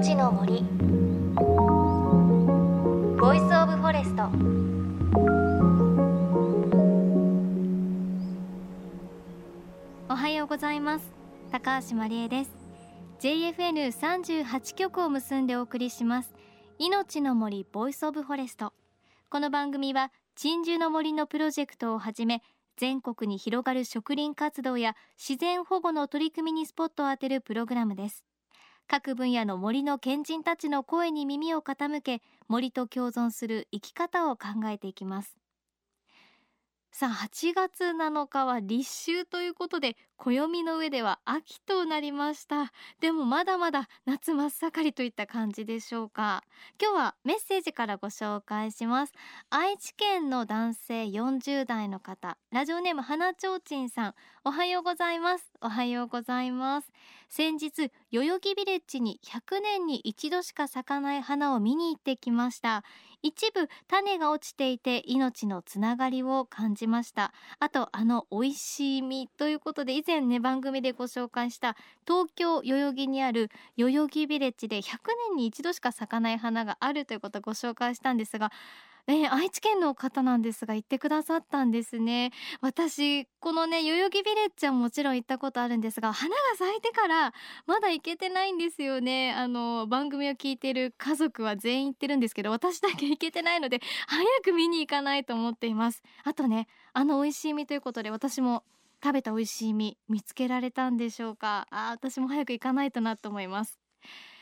命の森。 Voice of Forest。おはようございます。高橋万里恵です。JFN38 局を結んでお送りします。命の森 Voice of Forest。この番組は鎮守の森のプロジェクトをはじめ全国に広がる植林活動や自然保護の取り組みにスポットを当てるプログラムです。各分野の森の賢人たちの声に耳を傾け森と共存する生き方を考えていきます。さあ8月7日は立秋ということで暦の上では秋となりました。でもまだまだ夏真っ盛りといった感じでしょうか。今日はメッセージからご紹介します。愛知県の男性40代の方。ラジオネーム花ちょうちんさん。おはようございます。おはようございます。先日代々木ビレッジに100年に一度しか咲かない花を見に行ってきました。一部種が落ちていて命のつながりを感じました。あとあの美味しい実ということで以前ね番組でご紹介した東京代々木にある代々木ビレッジで100年に一度しか咲かない花があるということをご紹介したんですがえー、愛知県の方なんですが行ってくださったんですね。私このね代々木ビレッジはもちろん行ったことあるんですが花が咲いてからまだ行けてないんですよね。あの番組を聞いてる家族は全員行ってるんですけど私だけ行けてないので早く見に行かないと思っています。あとねあの美味しい実ということで私も食べた美味しい実見つけられたんでしょうか。あ私も早く行かないとなと思います。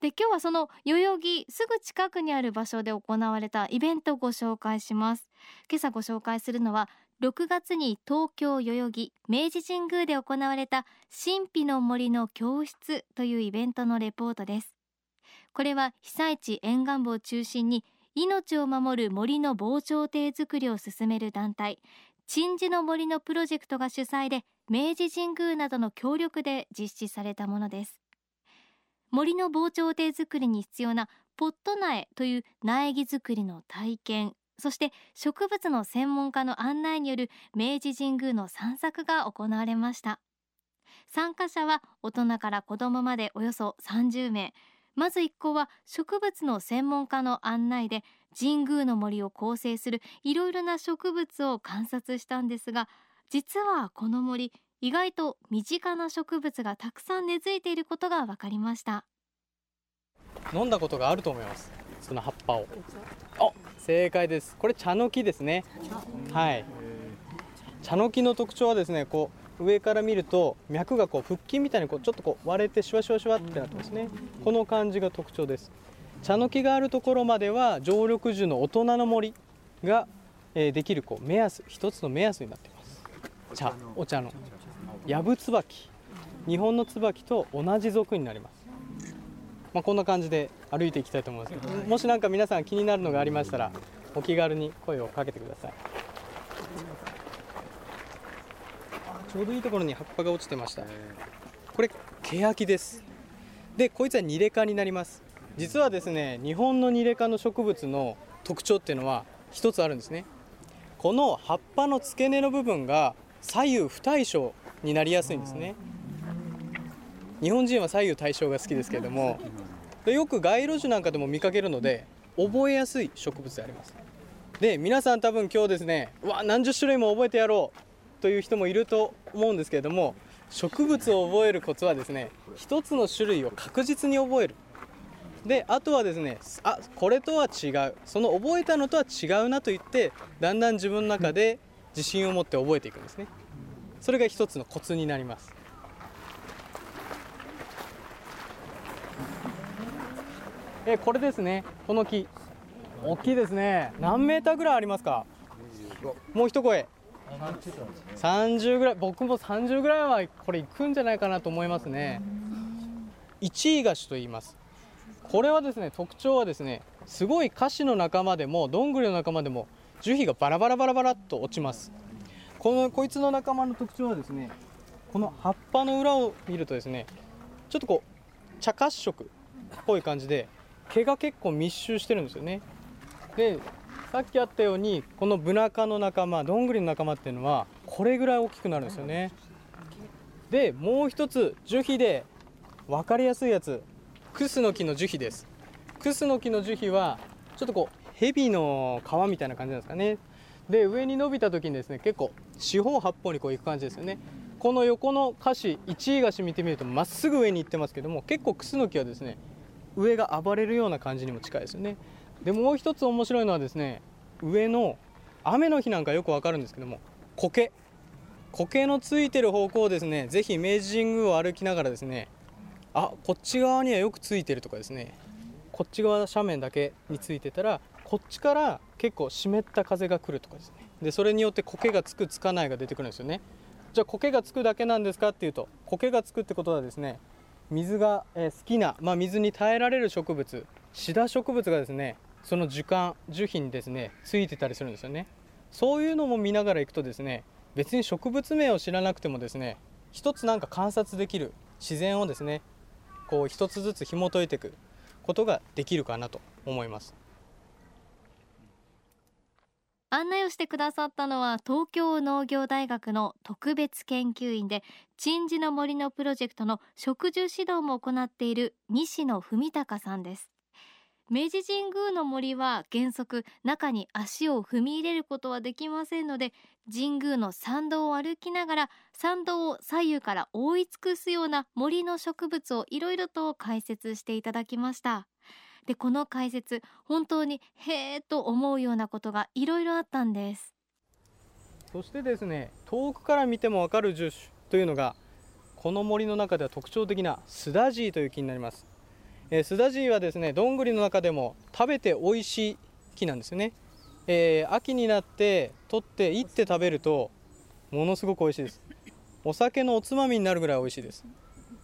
で今日はその代々木すぐ近くにある場所で行われたイベントをご紹介します。今朝ご紹介するのは6月に東京代々木明治神宮で行われた神秘の森の教室というイベントのレポートです。これは被災地沿岸部を中心に命を守る森の防潮堤づくりを進める団体鎮守の森のプロジェクトが主催で明治神宮などの協力で実施されたものです。森の防潮堤作りに必要なポット苗という苗木作りの体験そして植物の専門家の案内による明治神宮の散策が行われました。参加者は大人から子どもまでおよそ30名。まず一行は植物の専門家の案内で神宮の森を構成するいろいろな植物を観察したんですが実はこの森意外と身近な植物がたくさん根付いていることが分かりました。飲んだことがあると思います。その葉っぱを。あ正解です。これ茶の木ですね。はい。茶の木の特徴はですねこう上から見ると脈がこう腹筋みたいにこうちょっとこう割れてシュワシュワシュワってなってますね。この感じが特徴です。茶の木があるところまでは常緑樹の大人の森が、えできるこう目安一つの目安になっています。茶お茶の。ヤブツバキ。日本のツバキと同じ属になります、まあ、こんな感じで歩いていきたいと思うんですけどもし何か皆さん気になるのがありましたらお気軽に声をかけてください。ちょうどいいところに葉っぱが落ちてました。これケヤキです。でこいつはニレ科になります。実はですね日本のニレ科の植物の特徴っていうのは一つあるんですね。この葉っぱの付け根の部分が左右不対称になりやすいんですね。日本人は左右対称が好きですけれどもよく街路樹なんかでも見かけるので覚えやすい植物であります。で皆さん多分今日ですねうわ何十種類も覚えてやろうという人もいると思うんですけれども植物を覚えるコツはですね一つの種類を確実に覚える。であとはですねあこれとは違う。その覚えたのとは違うなと言ってだんだん自分の中で自信を持って覚えていくんですね。それが一つのコツになります。えこれですね。この木。大きいですね。何メーターぐらいありますか？もう一声。30ぐらい。僕も30ぐらいはこれいくんじゃないかなと思いますね。一位菓子と言います。これはですね特徴はですねすごい菓子の仲間でもどんぐりの仲間でも樹皮がバラバラバラバラっと落ちます。このこいつの仲間の特徴はですねこの葉っぱの裏を見るとですねちょっとこう茶褐色っぽい感じで毛が結構密集してるんですよね。でさっきあったようにこのブナ科の仲間どんぐりの仲間っていうのはこれぐらい大きくなるんですよね。でもう一つ樹皮で分かりやすいやつクスノキの樹皮です。クスノキの樹皮はちょっとこう蛇の皮みたいな感じなんですかね。で上に伸びた時にですね結構四方八方にこう行く感じですよね。この横の歌詞1位菓子見てみるとまっすぐ上に行ってますけども結構クスノキはですね上が暴れるような感じにも近いですよね。でもう一つ面白いのはですね上の雨の日なんかよくわかるんですけども苔。苔のついてる方向をですねぜひ明治神宮を歩きながらですねあこっち側にはよくついてるとかですねこっち側斜面だけについてたらこっちから結構湿った風が来るとかですね。でそれによって苔がつくつかないが出てくるんですよね。じゃあ苔がつくだけなんですかっていうと苔がつくってことはですね水が好きな、まあ、水に耐えられる植物シダ植物がですねその樹幹樹皮にですねついてたりするんですよね。そういうのも見ながら行くとですね別に植物名を知らなくてもですね一つなんか観察できる自然をですねこう一つずつ紐解いていくことができるかなと思います。案内をしてくださったのは東京農業大学の特別研究員で鎮守の森のプロジェクトの植樹指導も行っている西野文隆さんです。明治神宮の森は原則中に足を踏み入れることはできませんので神宮の参道を歩きながら参道を左右から覆い尽くすような森の植物をいろいろと解説していただきました。でこの解説本当にへえと思うようなことがいろいろあったんです。そしてですね遠くから見てもわかる樹種というのがこの森の中では特徴的なスダジイという木になります。えー、スダジイはですねどんぐりの中でも食べて美味しい木なんですよね、えー、秋になって取っていって食べるとものすごく美味しいです。お酒のおつまみになるぐらい美味しいです。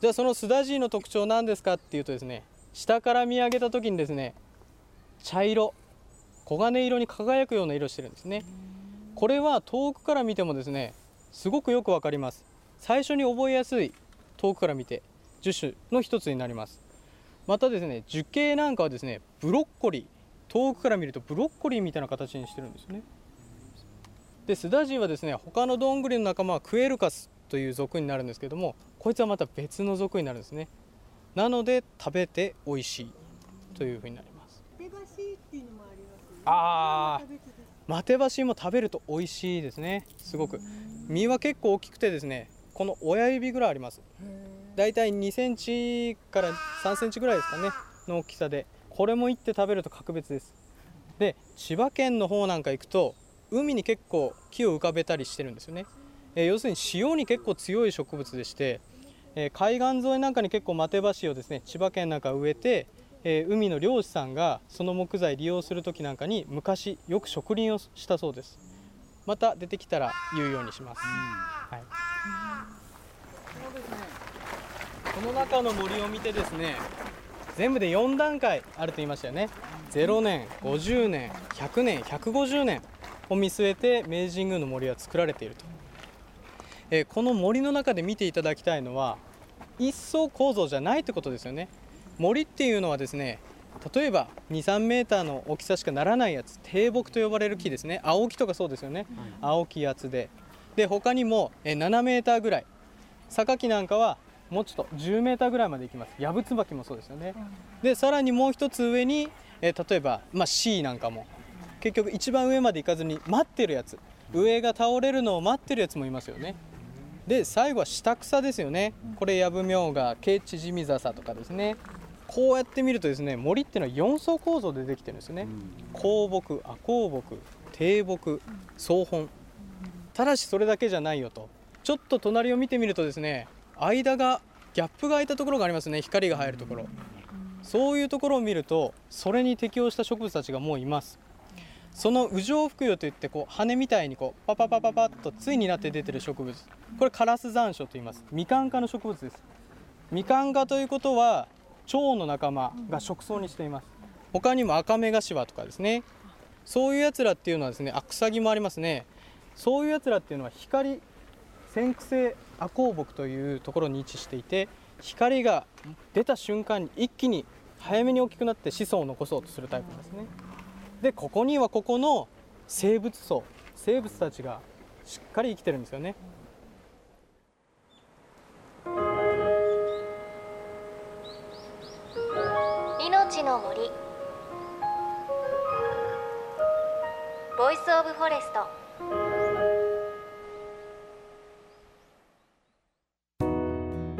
じゃあそのスダジイの特徴何ですかっていうとですね下から見上げた時にですね茶色黄金色に輝くような色してるんですね。これは遠くから見てもですねすごくよくわかります。最初に覚えやすい遠くから見て樹種の一つになります。またですね樹形なんかはですねブロッコリー遠くから見るとブロッコリーみたいな形にしてるんですね。でスダジイはですね他のどんぐりの仲間はクエルカスという属になるんですけどもこいつはまた別の属になるんですね。なので食べて美味しいというふうになります。ああマテバシも食べると美味しいですね。すごく。実は結構大きくてですねこの親指ぐらいあります。だいたい2センチから3センチぐらいですかねの大きさで。これもいって食べると格別です。で千葉県の方なんか行くと海に結構木を浮かべたりしてるんですよね、えー、要するに潮に結構強い植物でして、えー、海岸沿いなんかに結構マテバシをですね千葉県なんか植えて、えー、海の漁師さんがその木材利用する時なんかに昔よく植林をしたそうです。また出てきたら言うようにします、はいそうですねこの中の森を見てですね全部で4段階あると言いましたよね。0年50年100年150年を見据えて明治神宮の森は作られていると、えー、この森の中で見ていただきたいのは一層構造じゃないってことですよね。森っていうのはですね例えば23メーターの大きさしかならないやつ低木と呼ばれる木ですね。青木とかそうですよね、青木やつで。で他にも7メーターぐらい。榊なんかはもうちょっと10メーターぐらいまで行きます。ヤブツバキもそうですよね、でさらにもう一つ上に、えー、例えば、まあ、C なんかも。結局一番上まで行かずに待ってるやつ。上が倒れるのを待ってるやつもいますよねで最後は下草ですよね。これヤブミョウガケチジミザサとかですね。こうやって見るとですね森っていうのは4層構造でできてるんですよね。高木亜高木低木草本。ただしそれだけじゃないよと。ちょっと隣を見てみるとですね間がギャップが空いたところがありますね。光が入るところ。そういうところを見るとそれに適応した植物たちがもういますその右上腹葉といってこう羽みたいにこうパパパパパッと対になって出てる植物。これカラス残暑と言います。みかん科の植物です。みかん科ということは蝶の仲間が食草にしています。他にもアカメガシワとかですね。そういうやつらっていうのはですねアクサギもありますね。そういうやつらっていうのは光先駆性亜光木というところに位置していて光が出た瞬間に一気に早めに大きくなって子孫を残そうとするタイプですね。でここにはここの生物層生物たちがしっかり生きてるんですよね。命の森ボイス・オブ・フォレスト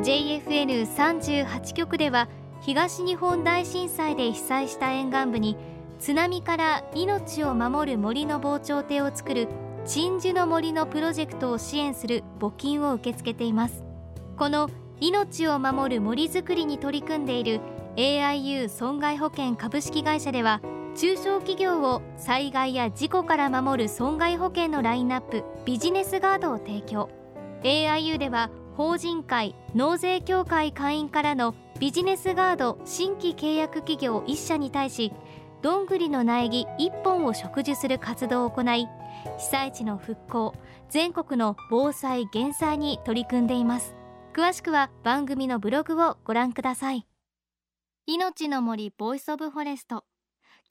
J. F. N. 三十八局では東日本大震災で被災した沿岸部に津波から命を守る森の防潮堤を作る鎮守の森のプロジェクトを支援する募金を受け付けています。この命を守る森づくりに取り組んでいる AIU 損害保険株式会社では中小企業を災害や事故から守る損害保険のラインナップビジネスガードを提供。AIU では法人会納税協会会員からのビジネスガード新規契約企業1社に対しどんぐりの苗木1本を植樹する活動を行い被災地の復興全国の防災減災に取り組んでいます。詳しくは番組のブログをご覧ください。命の森 Voice of Forest。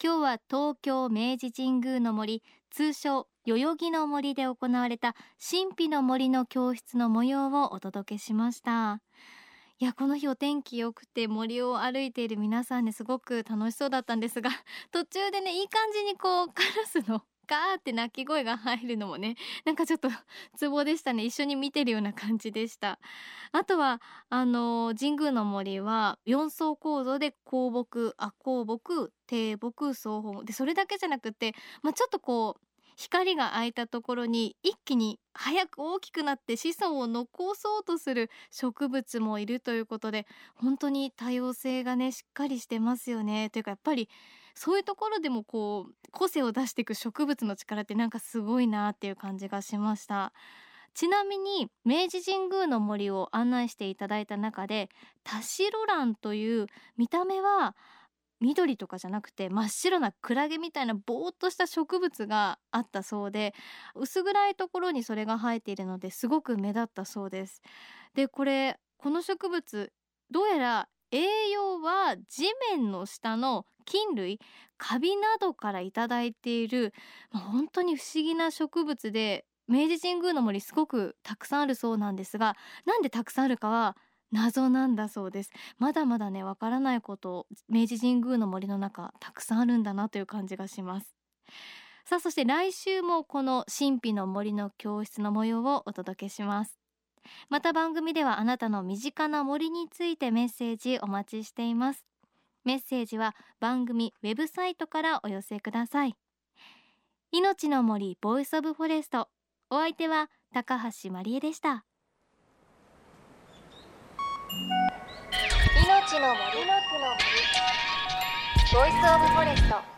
今日は東京明治神宮の森通称代々木の森で行われた神秘の森の教室の模様をお届けしました。いやこの日お天気良くて森を歩いている皆さんねすごく楽しそうだったんですが 途中でねいい感じにこうカラスの ガーって鳴き声が入るのもねなんかちょっと ツボでしたね。一緒に見てるような感じでした。あとはあの神宮の森は4層構造で香木赤香木低木双方。でそれだけじゃなくて、まあ、ちょっとこう光が空いたところに一気に早く大きくなって子孫を残そうとする植物もいるということで本当に多様性がねしっかりしてますよね。というかやっぱりそういうところでもこう個性を出していく植物の力ってなんかすごいなっていう感じがしました。ちなみに明治神宮の森を案内していただいた中で田代蘭という見た目は緑とかじゃなくて真っ白なクラゲみたいなぼーっとした植物があったそうで薄暗いところにそれが生えているのですごく目立ったそうです。でこれこの植物どうやら栄養は地面の下の菌類カビなどから頂いている、本当に不思議な植物で明治神宮の森すごくたくさんあるそうなんですがなんでたくさんあるかは謎なんだそうです。まだまだねわからないこと明治神宮の森の中たくさんあるんだなという感じがします。さあそして来週もこの神秘の森の教室の模様をお届けします。また番組ではあなたの身近な森についてメッセージお待ちしています。メッセージは番組ウェブサイトからお寄せください。命の森 Voice of Forest。お相手は高橋万里恵でした。の森。 Voice of Forest